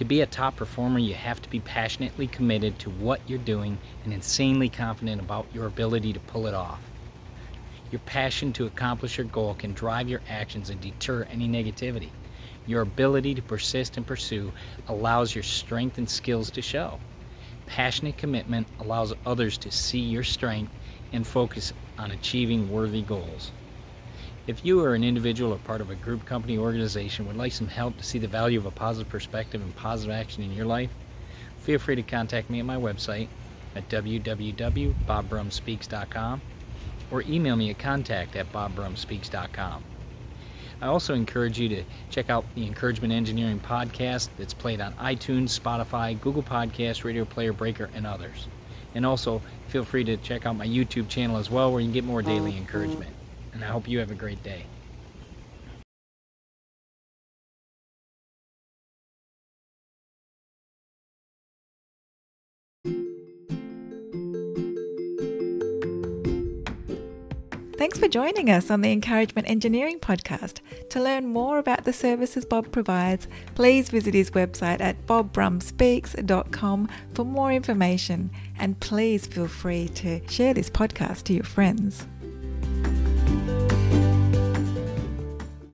To be a top performer, you have to be passionately committed to what you're doing and insanely confident about your ability to pull it off. Your passion to accomplish your goal can drive your actions and deter any negativity. Your ability to persist and pursue allows your strength and skills to show. Passionate commitment allows others to see your strength and focus on achieving worthy goals. If you are an individual or part of a group, company, organization would like some help to see the value of a positive perspective and positive action in your life, feel free to contact me at my website at www.bobbrumspeaks.com or email me at contact at bobbrumspeaks.com. I also encourage you to check out the Encouragement Engineering podcast that's played on iTunes, Spotify, Google Podcasts, Radio Player Breaker, and others. And also, feel free to check out my YouTube channel as well, where you can get more daily encouragement and I hope you have a great day. Thanks for joining us on the Encouragement Engineering Podcast. To learn more about the services Bob provides, please visit his website at bobbrumspeaks.com for more information. And please feel free to share this podcast to your friends.